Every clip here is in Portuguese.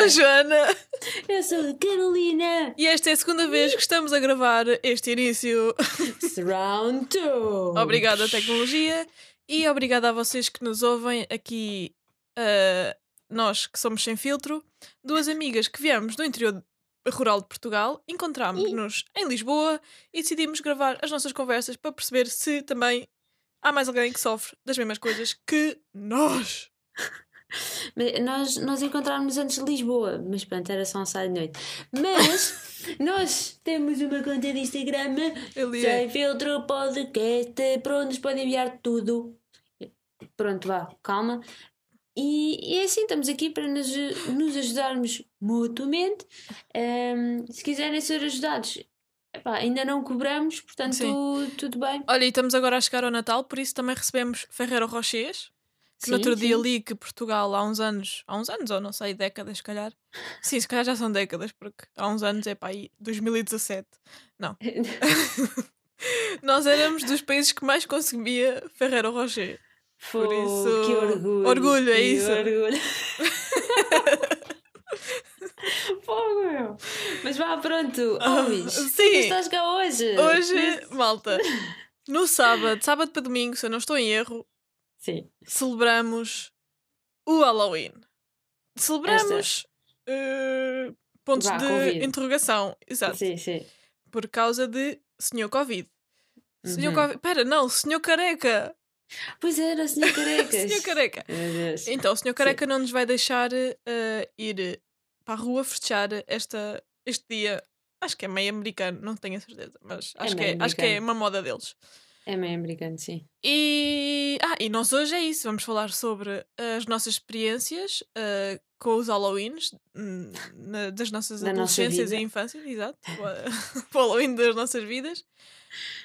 sou a Joana Eu sou a Carolina. e esta é a segunda vez que estamos a gravar este início. Surround 2. Obrigada tecnologia e obrigada a vocês que nos ouvem aqui, ah, nós que somos sem filtro, duas amigas que viemos do interior rural de Portugal, encontrámos-nos em Lisboa e decidimos gravar as nossas conversas para perceber se também há mais alguém que sofre das mesmas coisas que nós. Nós, nós encontramos antes de Lisboa, mas pronto, era só um sábado de noite. Mas nós temos uma conta de Instagram, Ele é. sem filtro podcast, para onde nos podem enviar tudo. Pronto, vá, calma. E, e é assim, estamos aqui para nos, nos ajudarmos mutuamente. Ahm, se quiserem ser ajudados, epá, ainda não cobramos, portanto, Sim. tudo bem. Olha, e estamos agora a chegar ao Natal, por isso também recebemos Ferreiro Rochers. Que no Sim, outro dia sim. li que Portugal há uns anos, há uns anos ou não sei, décadas se calhar. Sim, se calhar já são décadas, porque há uns anos é para aí 2017. Não. Nós éramos dos países que mais consumia Ferreiro Rocher. Por isso- que orgulho. orgulho, é que isso. Orgulho. Fogo, meu. Mas vá, pronto. Ah, Luís, sim. sim. estás cá hoje? Hoje, malta, no sábado, sábado para domingo, se eu não estou em erro, Sim. celebramos o Halloween. Celebramos eh, pontos Vá, de Covid. interrogação. Exato. Sim, sim. Por causa de Senhor Covid. Senhor Uhum. Covid. Pera, não, Senhor Careca. Pois era, senhor Carecas. Senhor Careca. Então, o Senhor Careca não nos vai deixar eh, ir para a rua festejar esta, este dia. Acho que é meio americano, não tenho a certeza, mas É acho, que, é, acho que é uma moda deles. É meio americano, sim. E, ah, e nós hoje é isso, vamos falar sobre as nossas experiências eh, com os Halloweens hum, na- das nossas Da nossa adolescências vida. e infâncias, exato, o, o Halloween das nossas vidas.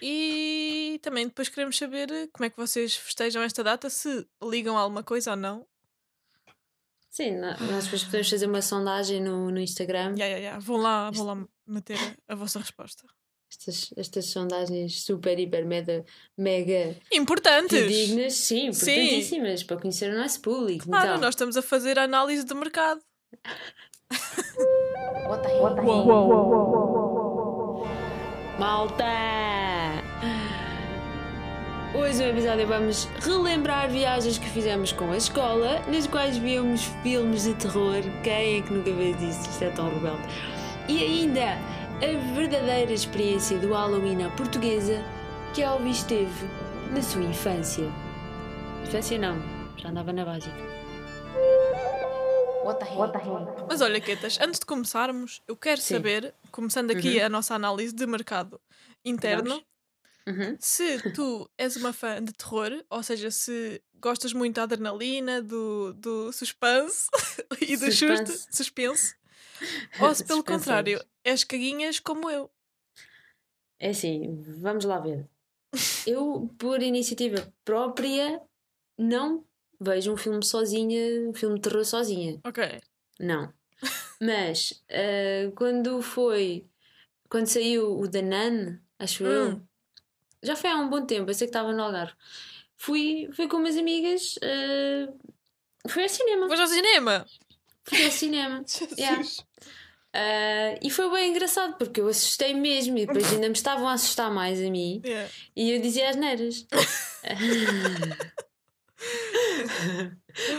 E também depois queremos saber como é que vocês festejam esta data, se ligam a alguma coisa ou não. Sim, nós depois podemos fazer uma sondagem no, no Instagram. Ya, ya, ya, Vão lá, vão lá meter a, a vossa resposta. Estas, estas sondagens super, hiper, mega, mega Importantes! dignas. Sim, Sim. importantíssimas para conhecer o nosso público. Claro, então, nós estamos a fazer a análise de mercado. Malta! Hoje no episódio vamos relembrar viagens que fizemos com a escola, nas quais víamos filmes de terror. Quem é que nunca fez isso? Isto é tão rebelde. E ainda a verdadeira experiência do Halloween à portuguesa que a Alvis teve na sua infância. Infância não, já andava na básica. Mas olha, Quetas, antes de começarmos, eu quero Sim. saber, começando aqui a nossa análise de mercado interno. Uhum. se tu és uma fã de terror, ou seja, se gostas muito da adrenalina, do, do suspense e do Suspense. susto, suspense, ou se pelo contrário, és caguinhas como eu. É assim, vamos lá ver. Eu, por iniciativa própria, não vejo um filme sozinha, um filme de terror sozinha. Ok. Não. Mas ah, quando foi. Quando saiu o The Nun, acho eu. Hum. Já foi há um bom tempo, eu sei que estava no Algarve. Fui, fui com umas amigas. ah, fui ao cinema. Vais ao cinema! Fui ao cinema. Yeah. Ah, e foi bem engraçado porque eu assustei mesmo e depois ainda me estavam a assustar mais a mim. Yeah. E eu dizia as neiras.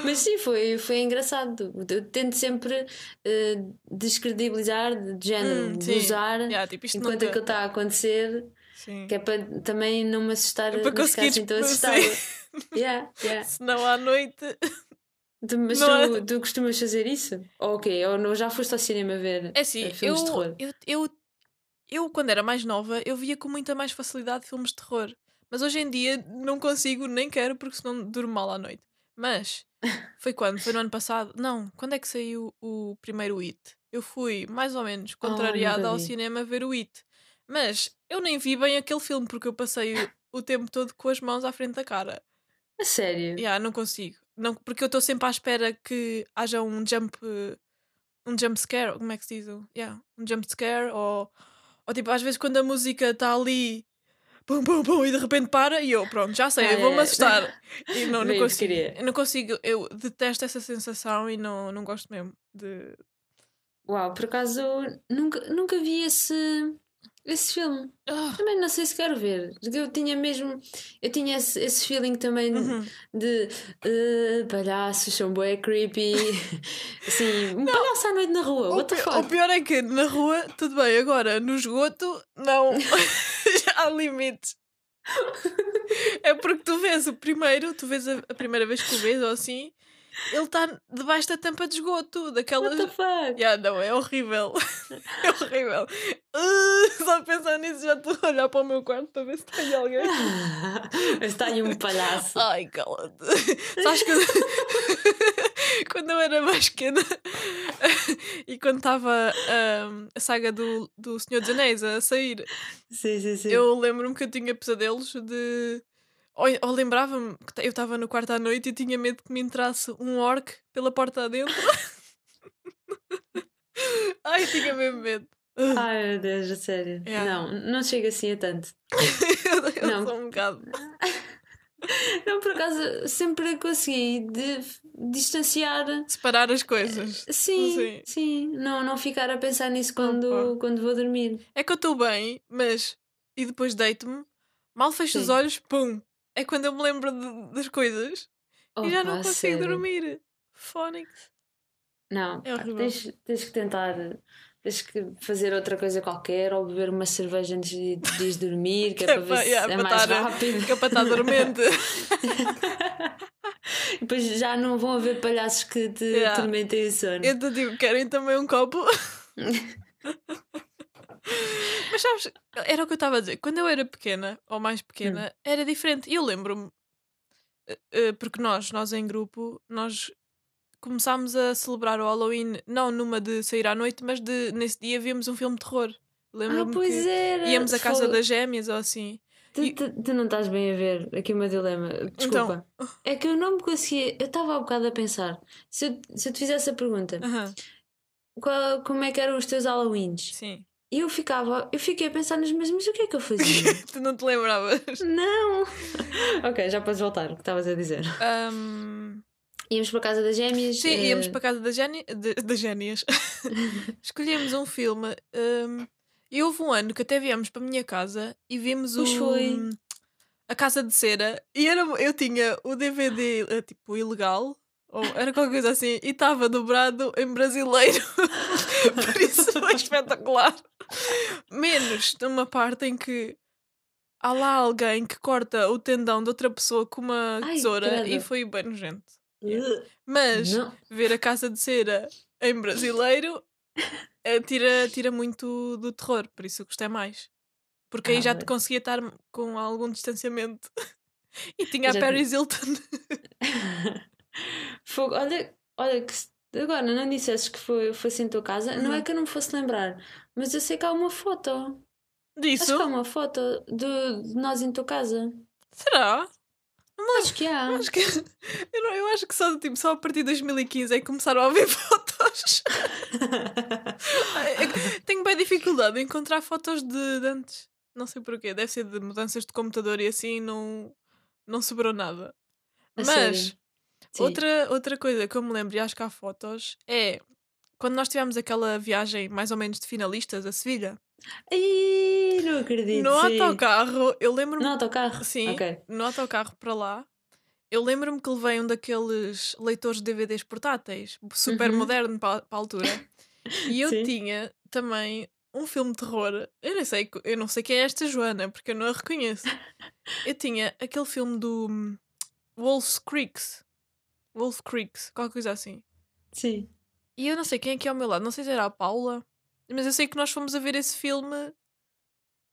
Mas sim, foi, foi engraçado. Eu tento sempre eh, descredibilizar, de género, Hum, de usar Yeah, tipo, enquanto nunca... aquilo está a acontecer, Sim. que é para também não me assustar, É para conseguires- assim sim. assustada. Yeah, yeah. Senão à noite. Tu- Mas tu, é- tu costumas fazer isso? Ou o quê? Ou não, já foste ao cinema ver É assim, eh, eu, filmes de terror? eu, eu, eu, quando era mais nova, eu via com muita mais facilidade filmes de terror. Mas hoje em dia não consigo, nem quero, porque senão durmo mal à noite. Mas foi quando? Foi no ano passado? Não, quando é que saiu o primeiro It? Eu fui mais ou menos contrariada nunca ao cinema ver o It. Mas eu nem vi bem aquele filme porque eu passei o, o tempo todo com as mãos à frente da cara. A sério? Yeah, não consigo. Não, porque eu estou sempre à espera que haja um jump. Um jump scare, como é que se diz? Yeah, um jump scare, ou, ou tipo, às vezes quando a música está ali pum, pum, pum, e de repente para e eu, pronto, já sei, Ah, eu vou-me é. assustar. E não, não consigo. Eu não consigo, eu detesto essa sensação e não, não gosto mesmo de. Uau, por acaso nunca, nunca vi esse, esse filme. Ah, Também não sei se quero ver. Eu tinha mesmo. Eu tinha esse, esse feeling também uhum. de eh, palhaços são bué creepy. Assim, um palhaço à noite na rua. O, pi- o pior é que na rua, tudo bem, agora no esgoto, não. Há limites. É porque tu vês o primeiro, tu vês a, a primeira vez que o vês ou assim, ele está debaixo da tampa de esgoto, daquelas. What the fuck? Yeah, não, é horrível. É horrível. Uh, só pensar nisso já estou a olhar para o meu quarto para ver se tem alguém. Está aí um palhaço. Ai, cala-te. Sabes que quando eu era mais pequena e quando estava ahm, a saga do, do Senhor dos Anéis a sair, Sim, sim, sim. eu lembro-me que eu tinha pesadelos de. Ou, ou lembrava-me que eu estava no quarto à noite e tinha medo que me entrasse um orc pela porta adentro. Ai, tinha mesmo medo. Ai meu Deus, a sério. Yeah. Não, não chega assim a tanto. eu Não. sou um bocado. Não, por acaso sempre consegui de, distanciar. Separar as coisas. Sim, Sim. sim, Não, não ficar a pensar nisso quando, Opa. quando vou dormir. É que eu estou bem, mas. E depois deito-me, mal fecho os Sim. olhos, pum! É quando eu me lembro de- das coisas e já não consigo sério. dormir. Fónix. Não, É pá, tens, tens que tentar. Tens que fazer outra coisa qualquer ou beber uma cerveja antes de, de dormir, que é, para ver se yeah, é mais estar- rápido. Que é para estar dormente. Depois já não vão haver palhaços que te Yeah. atormentem o sono. Então, tipo, querem também um copo? Mas sabes, era o que eu estava a dizer. Quando eu era pequena, ou mais pequena, Hum. era diferente. E eu lembro-me, eh, eh, porque nós, nós em grupo, nós começámos a celebrar o Halloween, não numa de sair à noite, mas de nesse dia víamos um filme de terror. Ah, Lembro-me pois que era! íamos à casa Fogo. das gêmeas ou assim. Tu, E- tu- tu não estás bem a ver aqui o meu dilema. Desculpa. Então. É que eu não me conseguia. Eu estava há bocado a pensar. Se eu, se eu te fizesse a pergunta, Aham, qual- como é que eram os teus Halloweens? sim. E eu ficava, eu fiquei a pensar nos mesmos, mas o que é que eu fazia? tu não te lembravas? não! ok, já podes voltar, o que estavas a dizer. Ahm, Íamos para a casa das gêmeas. Sim, eh, íamos para a casa das Géni- de- das Génias. Escolhemos um filme. hum, e houve um ano que até viemos para a minha casa e vimos Pois o. foi. A Casa de Cera. E era, eu tinha o DVD eh, tipo ilegal. Ou era qualquer coisa assim. E estava dobrado em brasileiro. Por isso foi espetacular. Menos numa parte em que. Há lá alguém que corta o tendão de outra pessoa com uma Ai, tesoura e foi bem nojento. Ugh, Mas Não. ver a Casa de Cera em brasileiro eh, tira, tira muito do terror, por isso eu gostei mais. Porque aí Ah, já bem. te conseguia estar com algum distanciamento. E tinha a Já Paris Hilton. Fogo, olha, olha que agora não dissesses que foi, fosse em tua casa, não é Uhum. que eu não me fosse lembrar, mas eu sei que há uma foto. Disso? Acho que há uma foto de, de nós em tua casa. Será? Acho que há. Acho que, eu, não- eu acho que só, tipo, só a partir de 2015 é que começaram a haver fotos. É Tenho bem dificuldade em encontrar fotos de, de antes. Não sei porquê. Deve ser de mudanças de computador e assim não, não sobrou nada. A Mas sério? Sim. outra, outra coisa que eu me lembro e acho que há fotos é quando nós tivemos aquela viagem mais ou menos de finalistas a Sevilha. Ai, não acredito. No sim. autocarro, eu lembro-me. No autocarro? Sim, Ok. no autocarro para lá. Eu lembro-me que levei um daqueles leitores de DVDs portáteis, super Uhum. moderno para, para a altura. E eu Sim. tinha também um filme de terror. Eu não sei, eu não sei quem é esta Joana, porque eu não a reconheço. Eu tinha aquele filme do hum, Wolf Creeks. Wolf Creeks, qualquer coisa assim. Sim. E eu não sei quem é que é ao meu lado, não sei se era a Paula, mas eu sei que nós fomos a ver esse filme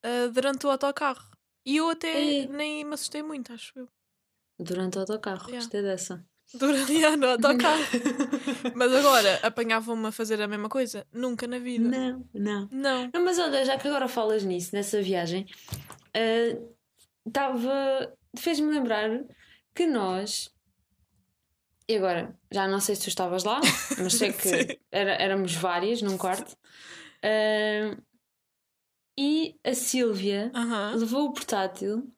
ah, durante o autocarro. E eu até nem me assustei muito, acho eu. Durante o autocarro. Yeah. Gostei dessa. Durante ah, no autocarro. mas agora apanhavam-me a fazer a mesma coisa? Nunca na vida. não, não. Não. Não, mas olha, já que agora falas nisso, nessa viagem, estava. fez-me lembrar que nós. E agora, já não sei se tu estavas lá, mas sei que era, éramos várias num quarto. ah, e a Sílvia Aham. levou o portátil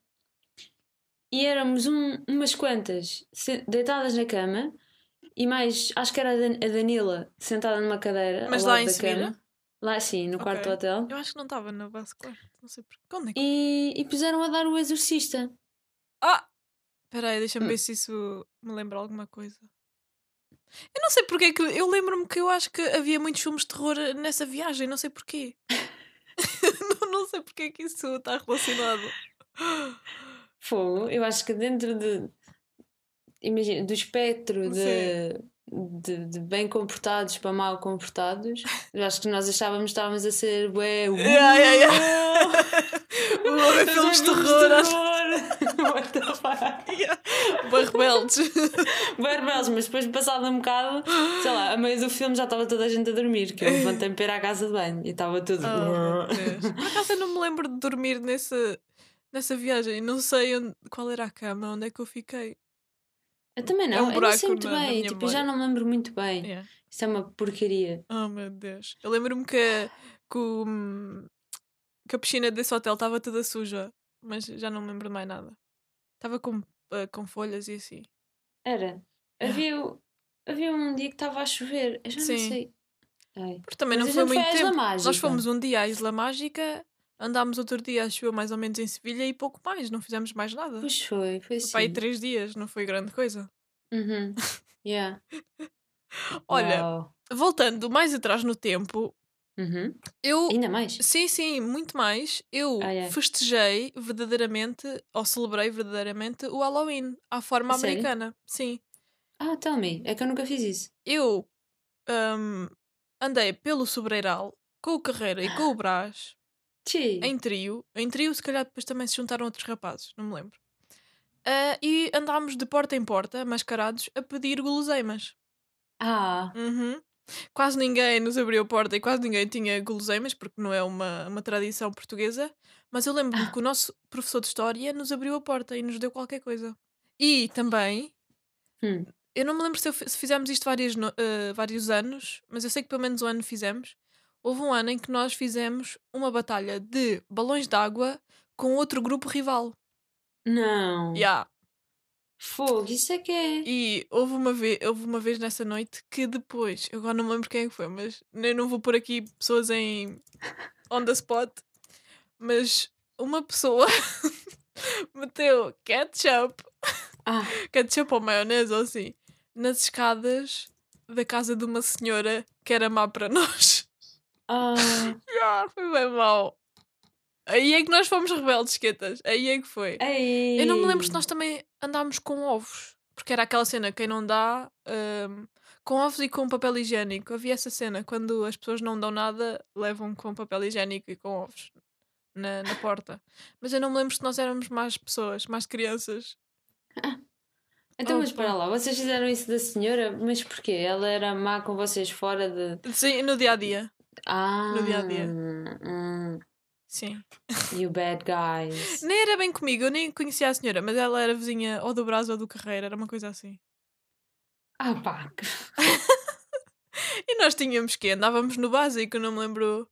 e éramos um- umas quantas deitadas na cama e mais, acho que era a Dan- a Danila sentada numa cadeira Mas ao lá lado em da cama. Lá sim, no quarto Ok. do hotel. Eu acho que não estava na base quarto. Não sei porquê. É que. E, e puseram a dar o exorcista. Ah! Espera aí, deixa-me Hum. ver se isso me lembra alguma coisa. Eu não sei porque é que. Eu lembro-me que eu acho que havia muitos filmes de terror nessa viagem, não sei porquê. não, não sei porque é que isso está relacionado. Fogo, eu acho que dentro de. Imagina, do espectro de, de, de bem comportados para mal comportados, eu acho que nós achávamos que estávamos a ser bué. uh, Yeah, yeah, yeah. O ver filmes de terror. acho- What the fuck? Bué rebeldes. Bué rebeldes, mas depois, passado um bocado, sei lá, a meio do filme já estava toda a gente a dormir, que eu levantei-me para ir à casa de banho e estava tudo. Oh. Por acaso eu não me lembro de dormir nessa, nessa viagem. Não sei onde- qual era a cama, onde é que eu fiquei. Eu também É não, um eu não sei muito na- na bem, minha tipo, eu já não me lembro muito bem. Yeah. Isto é uma porcaria. Oh meu Deus. Eu lembro-me que, que, que a piscina desse hotel estava toda suja, mas já não me lembro de mais nada. Estava com, eh, com folhas e assim. Era. Havia, havia um dia que estava a chover. Eu já Sim. não sei. Ai. Porque também Mas não a foi foi muito Isla tempo. Nós fomos um dia à Isla Mágica, andámos outro dia, choveu mais ou menos em Sevilha e pouco mais, não fizemos mais nada. Pois foi, foi Foi para aí sim. três dias, não foi grande coisa. Uhum. Yeah. Olha, Uau. voltando mais atrás no tempo, Uhum. eu. Ainda mais? Sim, sim, muito mais. Eu Ah, é. festejei verdadeiramente, ou celebrei verdadeiramente, o Halloween à forma A sério? americana. Sim. Ah, tell me. É que eu nunca fiz isso. Eu hum, andei pelo Sobreiral com o Carreira e com o Brás em trio. Em trio, se calhar depois também se juntaram outros rapazes, não me lembro. Ah, e andámos de porta em porta, mascarados, a pedir guloseimas. Ah, Uhum. Quase ninguém nos abriu a porta e quase ninguém tinha guloseimas, porque não é uma, uma tradição portuguesa. Mas eu lembro-me que o nosso professor de História nos abriu a porta e nos deu qualquer coisa. E também, Hum. eu não me lembro se, eu se fizemos isto várias eh, vários anos, mas eu sei que pelo menos um ano fizemos. Houve um ano em que nós fizemos uma batalha de balões de água com outro grupo rival. não. Yeah. Fogo, isso é que é. E houve uma, vez, houve uma vez nessa noite que depois, eu agora não me lembro quem é que foi, mas eu não vou pôr aqui pessoas em on the spot, mas uma pessoa meteu ketchup, Ah, ketchup ou maionese ou assim, nas escadas da casa de uma senhora que era má para nós. ah, Ah, foi bem mau. Aí é que nós fomos rebeldes, quetas. Aí é que foi. ei. Eu não me lembro se nós também andámos com ovos. Porque era aquela cena, quem não dá, hum, com ovos e com papel higiênico. Havia essa cena, quando as pessoas não dão nada, levam com papel higiênico e com ovos na, na porta. Mas eu não me lembro se nós éramos mais pessoas, mais crianças. Então, mas Opa. para lá, vocês fizeram isso da senhora, mas porquê? Ela era má com vocês fora de. Sim, no dia a dia. Ah, No dia-a-dia. hum, Sim. you bad guys. Nem era bem comigo, eu nem conhecia a senhora, mas ela era vizinha ou do Brás ou do Carreira, era uma coisa assim. Ah, pá. E nós tínhamos que andávamos no básico, não me lembro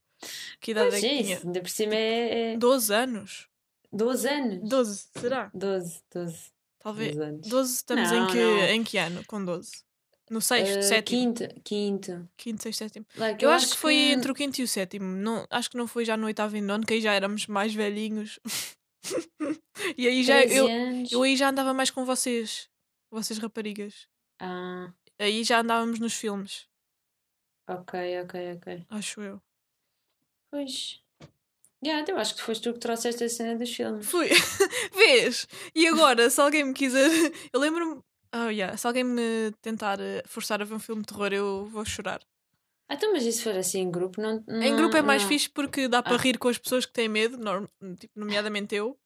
que idade Pois é que é, tinha. isso, ainda por cima é, é 12 anos. 12 anos. 12, será? 12, 12, Talvez. 12 anos. 12 estamos Não, em, que, não. em que ano? Com 12? No sexto, Ah, sétimo? Quinto, quinto. Quinto, sexto, sétimo. Like, Eu, acho que foi entre o quinto e o sétimo. Não, acho que não foi já no oitavo e nono, que aí já éramos mais velhinhos. e aí já 13 eu, eu aí já andava mais com vocês. Vocês raparigas. Ah, Aí já andávamos nos filmes, ok, ok, ok. acho eu. Pois. Yeah, eu acho que foste tu que trouxeste a cena dos filmes. Fui. Vês? E agora, se alguém me quiser. Eu lembro-me. Oh, yeah. Se alguém me tentar eh, forçar a ver um filme de terror, eu vou chorar. Ah, então, mas se for assim em grupo, não. Em não- grupo é mais não. fixe porque dá para Ah. rir com as pessoas que têm medo, norm- tipo, nomeadamente eu.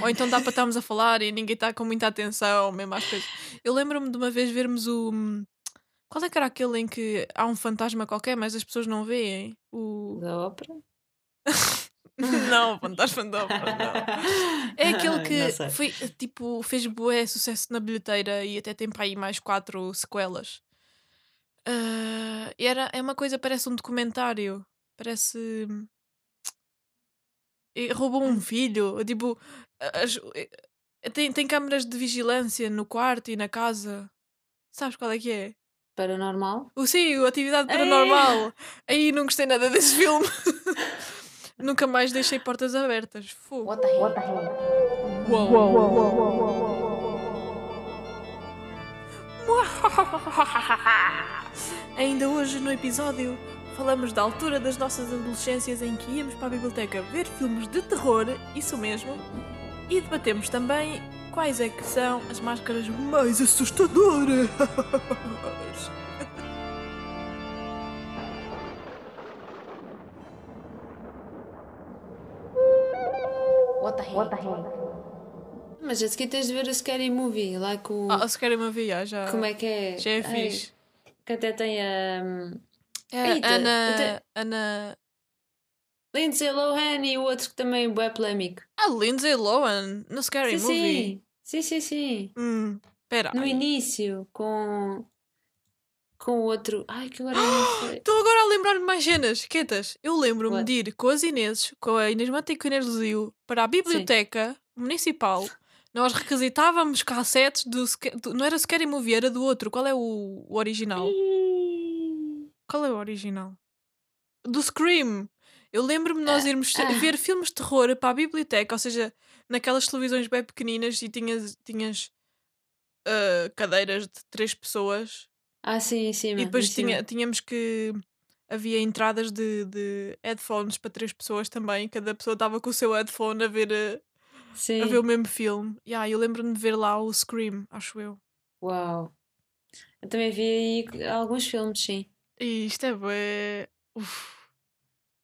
Ou então dá para estarmos a falar e ninguém está com muita atenção, mesmo às coisas. Eu lembro-me de uma vez vermos o. Qual é que era aquele em que há um fantasma qualquer, mas as pessoas não veem? O. Da ópera? não, o fantasma não. É aquele que foi, tipo, fez bué sucesso na bilheteira e até tem para aí mais quatro sequelas. Ah, era, é uma coisa, parece um documentário. Parece. e roubou um filho. Tipo, as- tem, tem câmaras de vigilância no quarto e na casa. Sabes qual é que é? Paranormal. O sim, o Atividade Ei! Paranormal. Aí não gostei nada desse filme. Nunca mais deixei portas abertas. Fogo. What the hell? What the hell? Uou. Ainda hoje no episódio falamos da altura das nossas adolescências em que íamos para a biblioteca ver filmes de terror, isso mesmo, e debatemos também quais é que são as máscaras mais assustadoras. What the hell? Mas a seguir tens de ver o Scary Movie, lá com. Ah, se querem uma via, já. Como é que é? Já é Ai, fixe. que até tem a. um, É, Eita, Ana, até- Ana. Lindsay Lohan e o outro que também é polémico. A Lindsay Lohan no Scary sim, Movie. sim, sim, sim, sim. Hum, pera. No início, com. Com o outro. Ai, que agora não sei. Estou agora a lembrar-me mais cenas, quietas. Eu lembro-me de ir com as Ineses, com a Inês Mata e com a Inês Luzio, para a biblioteca municipal. Nós requisitávamos cassetes do, do- Não era Scary Movie, era do outro. Qual é o, o original? Qual é o original? Do Scream. Eu lembro-me nós irmos ah. ver filmes de terror para a biblioteca, ou seja, naquelas televisões bem pequeninas e tinhas, tinhas ah, cadeiras de três pessoas Ah, sim, sim. e depois tinha, tínhamos que. Havia entradas de, de headphones para três pessoas também. Cada pessoa estava com o seu headphone a ver, eh, Sim. a ver o mesmo filme. Yeah, eu lembro-me de ver lá o Scream, acho eu. Uau. Eu também vi aí alguns filmes, sim. E isto é bué. Uf.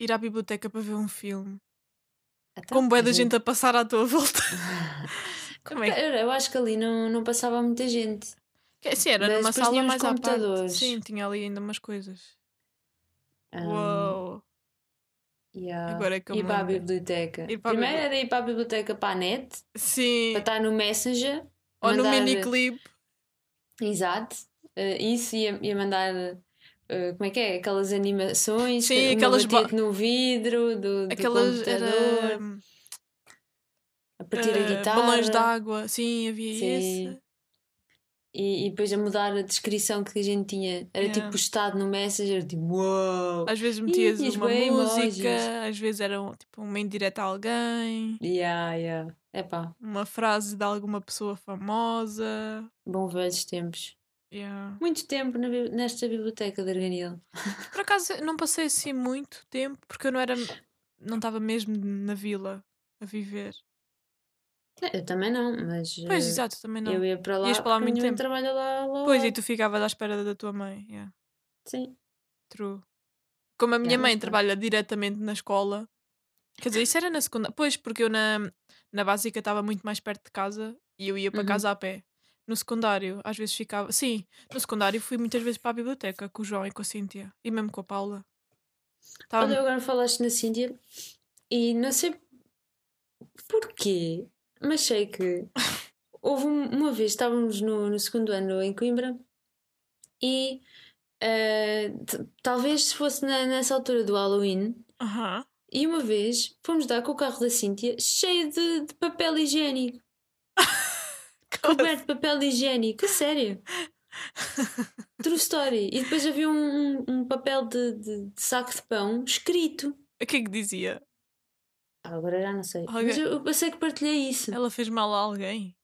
Ir à biblioteca para ver um filme. Então, Com bué da a gente a passar à tua volta. Como é que- eu acho que ali não, não passava muita gente. Que? Sim, era Mas numa sala mais à parte. Sim, tinha ali ainda umas coisas. Ah, Uou. yeah. Agora é que Ir para a biblioteca. Para a Primeiro era ir para a biblioteca para a net, Sim. para estar no Messenger. Ou no mandar- miniclip. Exato. Eh, isso ia, ia mandar. eh, como é que é? Aquelas animações, Sim, uma aquelas ba- no vidro do, do Aquelas. computador, Era. a partir a eh, guitarra. balões de água. Sim, havia Sim. esse. E, e depois a mudar a descrição que a gente tinha. Era Yeah. tipo postado no Messenger, tipo, uau! Às vezes metias tinhas uma música, emojis. às vezes era um, tipo uma indireta a alguém, Yeah, yeah. Epá, uma frase de alguma pessoa famosa. bom velhos tempos. Yeah. Muito tempo na nesta biblioteca de Arganil. Por acaso não passei assim muito tempo porque eu não era. Não estava mesmo na vila a viver. Eu também não, mas Pois, eh, exato, também não. eu ia para lá Ias para lá muito tempo. trabalha lá, lá Pois, lá. e tu ficavas à espera da tua mãe. Yeah. Sim. True. Como a minha Yeah, mãe trabalha diretamente na escola. Quer dizer, isso era na segunda. Pois, porque eu na, na básica estava muito mais perto de casa e eu ia para Uhum. casa a pé. No secundário, às vezes ficava. Sim, no secundário fui muitas vezes para a biblioteca com o João e com a Cíntia. E mesmo com a Paula. Tava- Olha, agora falaste na Cíntia e não sei porquê, mas sei que houve um- uma vez, estávamos no, no segundo ano em Coimbra e t- talvez se fosse na- nessa altura do Halloween Aham. e uma vez fomos dar com o carro da Cíntia cheio de, de papel higiênico, coberto de papel higiênico, sério. True story. E depois havia um, um- um papel de, de- de saco de pão escrito. O que é que dizia? Ah, Agora já não sei. Alguém- Mas eu, eu pensei que partilhei isso. Ela fez mal a alguém?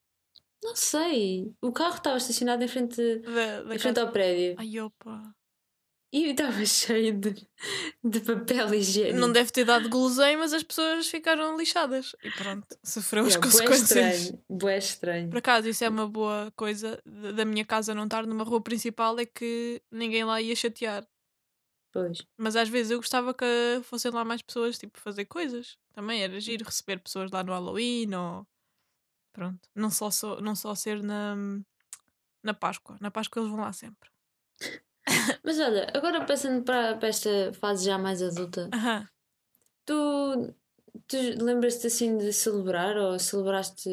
Não sei. O carro estava estacionado em frente, Da, da em frente ao prédio. Ai, opa. E estava cheio de, de papel higiênico. Não deve ter dado guloseimas, as pessoas ficaram lixadas. E pronto, sofreu as bué consequências. estranho. Bué estranho. Por acaso, isso é uma boa coisa da da minha casa não estar numa rua principal, é que ninguém lá ia chatear. Pois. Mas às vezes eu gostava que fossem lá mais pessoas, tipo, fazer coisas. Também era giro receber pessoas lá no Halloween ou. Pronto. Não só, só- não só ser na, na Páscoa. Na Páscoa eles vão lá sempre. Mas olha, agora passando para, para esta fase já mais adulta, Aham. tu, tu lembras-te assim de celebrar ou celebraste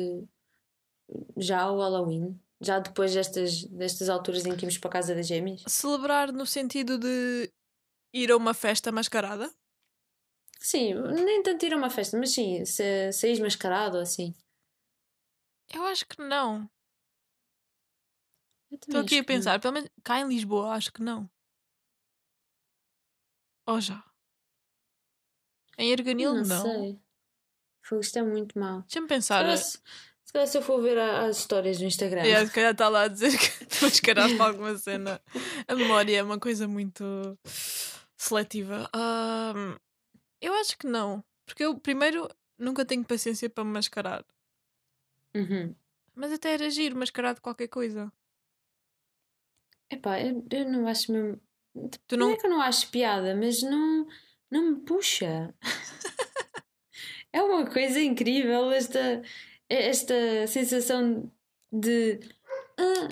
já o Halloween? Já depois destas, destas alturas em que íamos para a casa das gêmeas? Celebrar no sentido de ir a uma festa mascarada. Sim, nem tanto ir a uma festa, mas sim, se saís mascarado ou assim. Eu acho que não. Estou aqui a pensar, pelo menos cá em Lisboa, acho que não. Ou já? Em Erganil, Não, não. sei. Fogo, isto é muito mau. Deixa-me Se pensar. calhar, se, se calhar se eu for ver a- as histórias do Instagram. É, se calhar está lá a dizer que para alguma cena. A memória é uma coisa muito seletiva. Ahm, eu acho que não. Porque eu, primeiro, nunca tenho paciência para me mascarar. Uhum. Mas até era giro mascarar de qualquer coisa. Epá, eu, eu não acho mesmo. Tu Não não. é que eu não acho piada, mas não, não me puxa. é uma coisa incrível esta, esta sensação de. ah,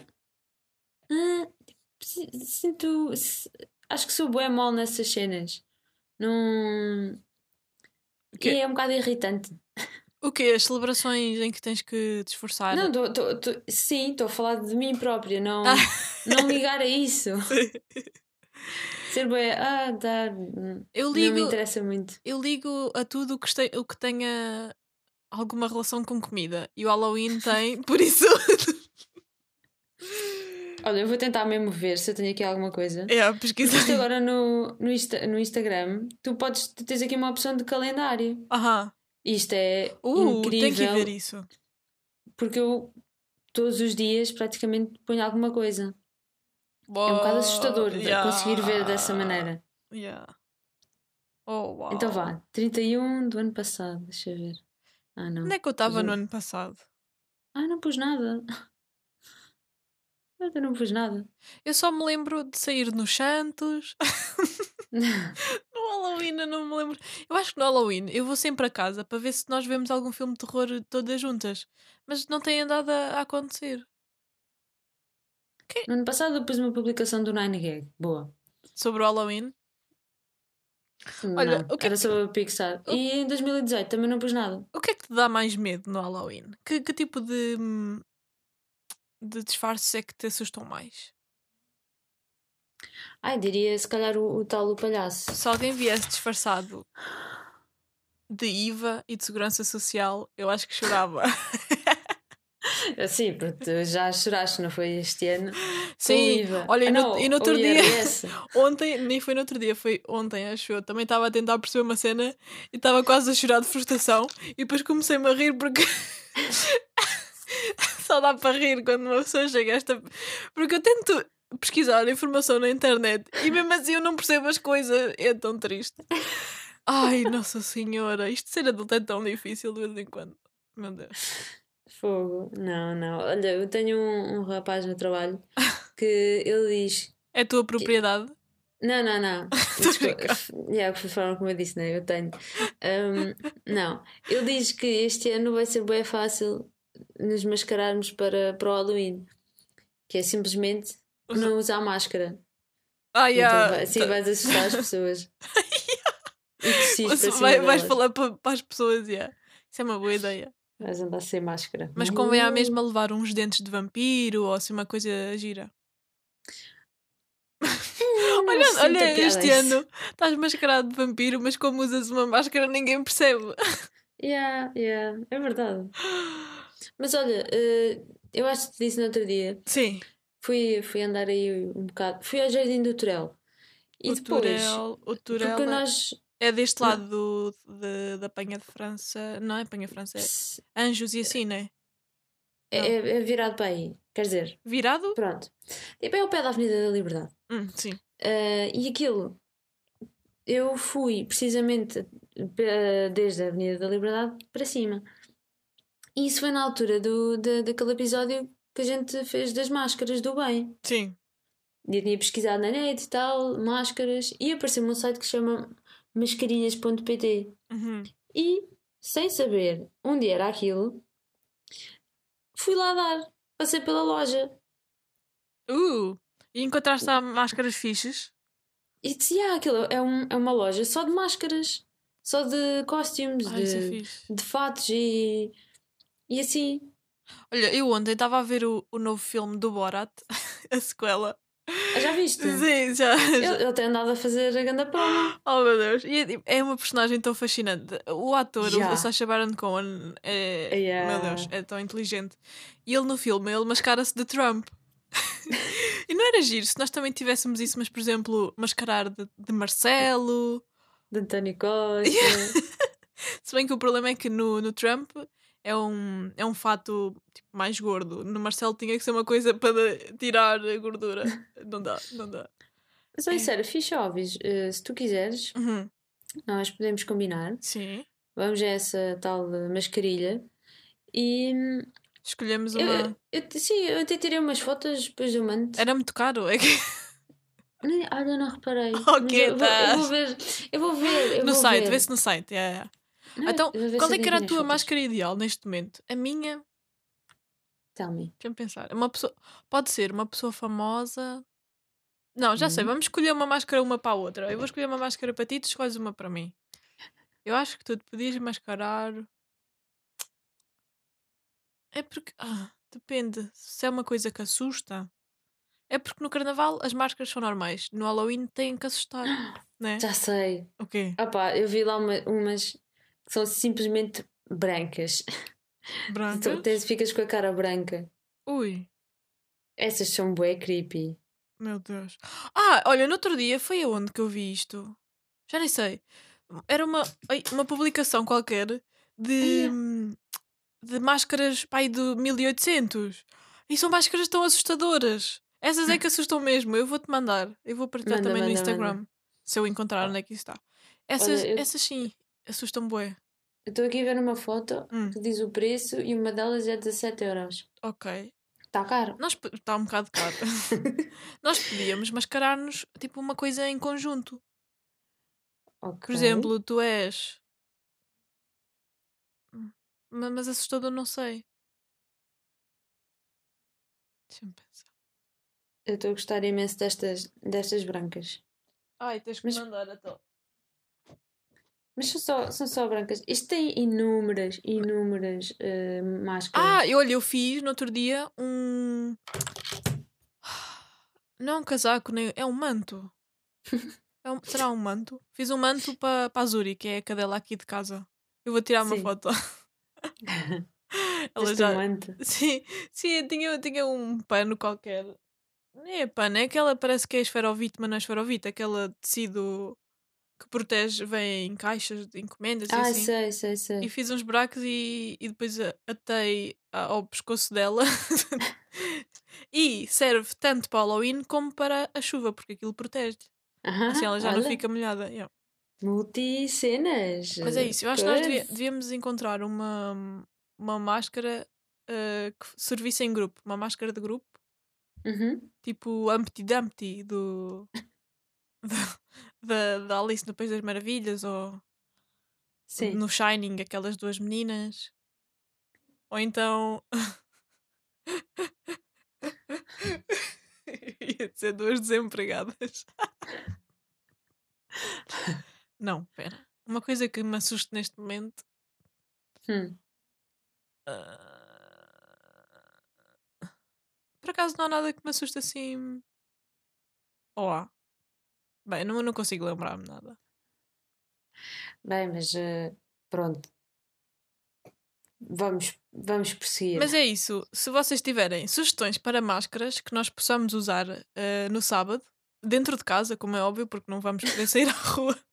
ah, si- sinto. si- Acho que sou bué mal nessas cenas. Não. O quê? E é um bocado irritante. O quê? As celebrações em que tens que te esforçar? Não, tô, tô- tô- sim, estou a falar de mim própria, não, Ah. não ligar a isso. Ser bué, ah, dá, Eu não me ligo, interessa muito. eu ligo a tudo o que, este- o que tenha alguma relação com comida. E o Halloween tem, por isso. Olha, eu vou tentar mesmo ver se eu tenho aqui alguma coisa. é, Porque pesquisa. isto agora no, no, Insta- no Instagram, tu podes, tu tens aqui uma opção de calendário. Aham. Isto é Uh, tem que incrível, ver isso. porque eu todos os dias praticamente ponho alguma coisa. É um bocado assustador Yeah. conseguir ver dessa maneira. Yeah. Oh, uau. Então vá, 31 do ano passado, deixa eu ver. Ah, não. Onde é que eu estava no ano passado? Ah, não pus nada. Eu não pus nada. Eu só me lembro de sair nos Santos. No Halloween eu não me lembro. Eu acho que no Halloween eu vou sempre a casa para ver se nós vemos algum filme de terror todas juntas. Mas não tem andado a, a acontecer. No ano passado eu pus uma publicação do Nine Gag. Boa. Sobre o Halloween. Olha, não, o que é era que- sobre a Pixar. E em 2018 também não pus nada. O que é que te dá mais medo no Halloween? Que, que tipo de, hum, de disfarces é que te assustam mais? Ai, diria se calhar o, o tal do palhaço. Se alguém viesse disfarçado de IVA e de segurança social, eu acho que chorava. Sim, porque tu já choraste, não foi este ano? Sim, olha, e Ah, no, não, e no outro dia, ontem, nem foi no outro dia, foi ontem, acho eu. Também estava a tentar perceber uma cena e estava quase a chorar de frustração. E depois comecei-me a rir porque. Só dá para rir quando uma pessoa chega a esta. Porque eu tento pesquisar informação na internet e mesmo assim eu não percebo as coisas. É tão triste. Ai, Nossa Senhora, isto ser adulto é tão difícil de vez em quando. Meu Deus. Fogo. Não, não. Olha, eu tenho um, um rapaz no trabalho que ele diz. É tua propriedade? Não, não, não. Yeah, foi a forma como eu disse, né? Eu tenho. Um, não. Ele diz que este ano vai ser bem fácil nos mascararmos para, para o Halloween. Que é simplesmente não usar máscara. Ah, Então yeah. vai- assim vais assustar as pessoas. Tossir para cima vai, vais falar para, para as pessoas, yeah. Isso é uma boa ideia. Vais andar sem máscara. Mas convém à mesma levar uns dentes de vampiro ou assim uma coisa gira. Não olha, olha este ano estás mascarado de vampiro, mas como usas uma máscara ninguém percebe. Yeah, yeah, é verdade. Mas olha, eh, eu acho que te disse no outro dia. Sim. Fui, fui andar aí um bocado. Fui ao Jardim do Turel. E o depois. Turel, o Turel Porque é- nós. é deste lado do, de- da Penha de França. Não é Penha de França, é Anjos e assim, né? É, é- é virado para aí. Quer dizer, Virado? pronto. Tipo, é ao pé da Avenida da Liberdade. Hum, sim. Ah, e aquilo. Eu fui precisamente eh, desde a Avenida da Liberdade para cima. E isso foi na altura do, da- daquele episódio que a gente fez das máscaras do bem. Sim. E eu tinha pesquisado na net e tal, máscaras, e apareceu-me um site que se chama mascarinhas.pt. Uhum. E, sem saber onde era aquilo, fui lá dar. Passei pela loja. Uh! E encontraste lá máscaras fixes? E disse: ah, aquilo é, um- é uma loja só de máscaras, só de costumes, Ai, isso é de, fixe. de fatos e, e assim. Olha, eu ontem estava a ver o, o novo filme do Borat, a sequela, Ah, Já viste? Sim, já. Ele, ele tem andado a fazer a ganda promo. Oh meu Deus. E é, tipo, é uma personagem tão fascinante. O ator, Já. o Sacha Baron Cohen, é. Yeah. Meu Deus, é tão inteligente. E ele no filme, ele mascara-se de Trump. e não era giro se nós também tivéssemos isso, mas por exemplo, mascarar de, de Marcelo. De António Costa. Se bem que o problema é que no, no Trump é um, é um fato tipo, mais gordo. No Marcelo tinha que ser uma coisa para tirar a gordura. Não dá, não dá. Mas olha, sério, fixe óbvios. Eh, se tu quiseres, Uhum. nós podemos combinar. Sim. Vamos a essa tal eh, mascarilha. E Escolhemos eu, uma. eu- sim, eu até tirei umas fotos depois do mando. Era muito caro. É que... Olha, não reparei. Ok, eu, vou, eu tá. vou ver. Eu vou ver. eu no vou site, ver. vê-se no site. yeah, yeah. Então, qual é que era a tua máscara ideal neste momento? A minha, Tell me. deixa-me pensar. Uma pessoa, pode ser uma pessoa famosa. Não, já sei, Uhum. vamos escolher uma máscara uma para a outra. Eu vou escolher uma máscara para ti, tu escolhes uma para mim. Eu acho que tu te podias mascarar. É porque. ah, depende. Se é uma coisa que assusta. É porque no carnaval as máscaras são normais. No Halloween têm que assustar. Né? Já sei. O quê? Ah pá, eu vi lá uma- umas são simplesmente brancas. Branca? Tu tens- ficas com a cara branca. Ui. Essas são bué creepy. Meu Deus. Ah, olha, no outro dia foi aonde que eu vi isto? Já nem sei. Era uma, uma publicação qualquer de, de máscaras pai do 1800. E são máscaras tão assustadoras. Essas é que assustam mesmo. Eu vou-te mandar. Eu vou partilhar Manda, também no manda, Instagram. Se eu encontrar onde é que isso está. Essas, Olha, eu- essas sim, assustam bué. Eu estou aqui a ver uma foto Hum. que diz o preço e uma delas é 17 euros. Ok. Está caro. Nós está um bocado caro. Nós podíamos mascarar-nos tipo uma coisa em conjunto. Ok. Por exemplo, tu és. Ma- Mas assustador não sei. Deixa-me pensar. Eu estou a gostar imenso destas, destas brancas. Ai, tens que Mas- mandar a tua. Mas são só, são só brancas. Isto tem inúmeras, inúmeras eh, máscaras. Ah, e olha, eu fiz no outro dia um. Não é um casaco, nem. É um manto. É um- Será um manto? Fiz um manto para a Zuri, que é a cadela aqui de casa. Eu vou tirar uma Sim. foto. Ela já. mante. Sim, sim, eu tinha, eu tinha um pano qualquer. Nem é pano, é aquela parece que é esferovite, mas não é esferovite, aquela tecido que protege, vem em caixas de encomendas e Ah, assim. sei, sei, sei. E fiz uns buracos e, e depois atei ao pescoço dela. e serve tanto para o Halloween como para a chuva, porque aquilo protege. Aham, Assim ela já não olha, fica molhada. yeah. Multicenas. Mas é isso, eu acho que nós devia- devíamos encontrar uma, uma máscara eh, que servisse em grupo, uma máscara de grupo. Uhum. tipo Humpty Dumpty do- da, da Alice no País das Maravilhas ou Sim. no Shining, aquelas duas meninas. Ou então. Ia dizer duas desempregadas. Não, pera. Uma coisa que me assusta neste momento. Hum. ah, Por acaso não há nada que me assuste assim. Ou há? Bem, não, não consigo lembrar-me nada. Bem, mas eh, pronto. Vamos, vamos prosseguir. Mas é isso. Se vocês tiverem sugestões para máscaras que nós possamos usar eh, no sábado, dentro de casa, como é óbvio, porque não vamos querer sair à rua.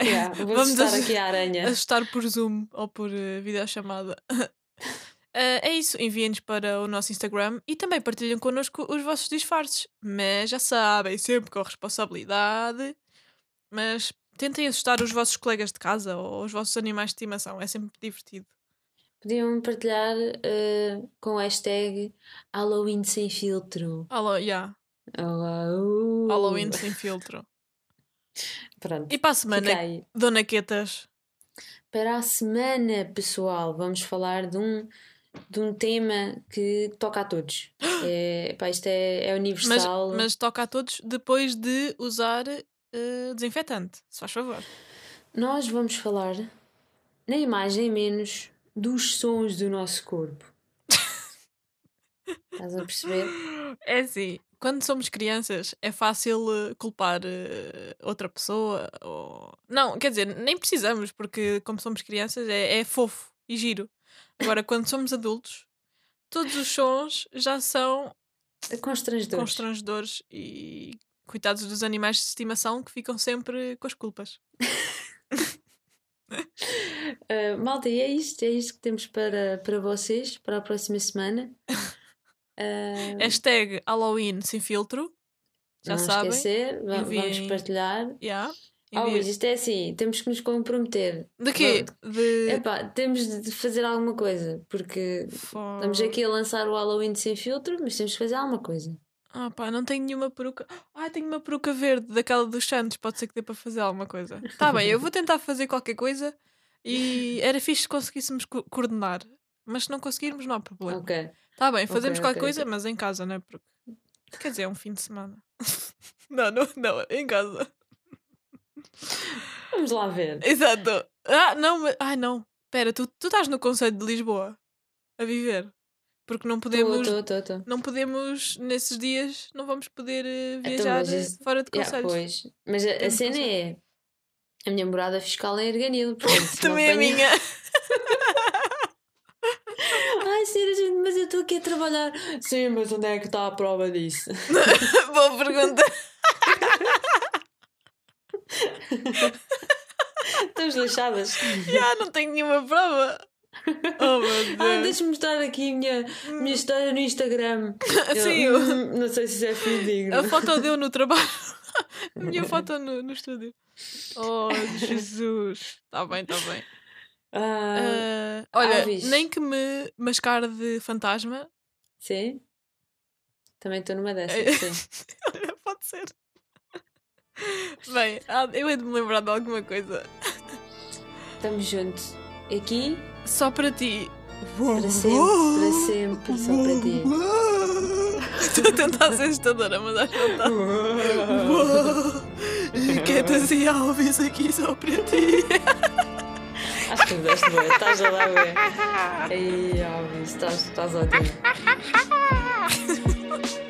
Yeah, Vamos assu- aqui a aranha. Assustar por Zoom ou por eh, videochamada. Eh, é isso, enviem-nos para o nosso Instagram e também partilhem connosco os vossos disfarces. Mas já sabem, sempre com responsabilidade. Mas tentem assustar os vossos colegas de casa ou os vossos animais de estimação, é sempre divertido. Podiam partilhar eh, com o hashtag Halloween sem filtro. Alô, yeah. Uh. Halloween sem filtro. Pronto. E para a semana. Dona Quetas. Para a semana, pessoal, vamos falar de um, de um tema que toca a todos. É, pá, isto é, é Mas, universal. mas toca a todos depois de usar eh, desinfetante, se faz favor. Nós vamos falar, nem mais nem menos, dos sons do nosso corpo. Estás a perceber? É assim, quando somos crianças é fácil eh, culpar eh, outra pessoa. Ou... Não, quer dizer, nem precisamos, porque como somos crianças é, é fofo e giro. Agora, quando somos adultos, todos os sons já são Constrangedores. constrangedores e coitados dos animais de estimação que ficam sempre com as culpas. Uh, malta, e é isto, é isto que temos para, para vocês para a próxima semana. Uh, Hashtag Halloween sem filtro. Já não sabem. esquecer, va- vamos enviem- partilhar. Yeah. Enviem- Luís, isto é assim, temos que nos comprometer. De quê? De... Epá, temos de- de fazer alguma coisa, porque Fo- estamos aqui a lançar o Halloween sem filtro, mas temos que fazer alguma coisa. Ah pá, não tenho nenhuma peruca. Ah, tenho uma peruca verde daquela dos Santos. Pode ser que dê para fazer alguma coisa. Tá bem, eu vou tentar fazer qualquer coisa e era fixe se conseguíssemos co- coordenar. Mas se não conseguirmos, não há problema. Ok. Tá bem, fazemos Ok, qualquer ok, coisa, ok. mas em casa, não é? Porque... Quer dizer, é um fim de semana. não, não, não, em casa. Vamos lá ver. Exato. Ah, não, mas... Ai, não. Espera, tu, tu estás no Conselho de Lisboa a viver. Porque não podemos. Estou, estou, estou. Não podemos, nesses dias, não vamos poder eh, Então, viajar mas eh, fora de Yeah, conselhos. pois. Mas a, a cena é. A minha morada fiscal é Erganil. Também a apanha- minha. Ai, sério, gente, mas eu estou aqui a trabalhar. Sim, mas onde é que está a prova disso? Boa pergunta. Estamos lixadas. Já não tenho nenhuma prova. Oh meu Ah, deixa-me mostrar aqui a minha, minha história no Instagram. Eu, Sim, o- hum, não sei se isso é fidedigno. a foto deu no trabalho. A minha foto no, no estúdio. Oh, Jesus. Está bem, está bem. Ah, Ah, olha, nem que me mascare de fantasma. sim. Também estou numa É. dessas. Sim. Pode ser. Bem, eu hei de me lembrar de alguma coisa. Estamos juntos. Aqui, Só para ti. para sempre, para sempre, só para ti. Estou a tentar ser assustadora, mas acho que não está. Quietas e Alves aqui só para ti. Acho que me deste bem. Estás a dar bem. Ai, Alves, estás, estás ótimo.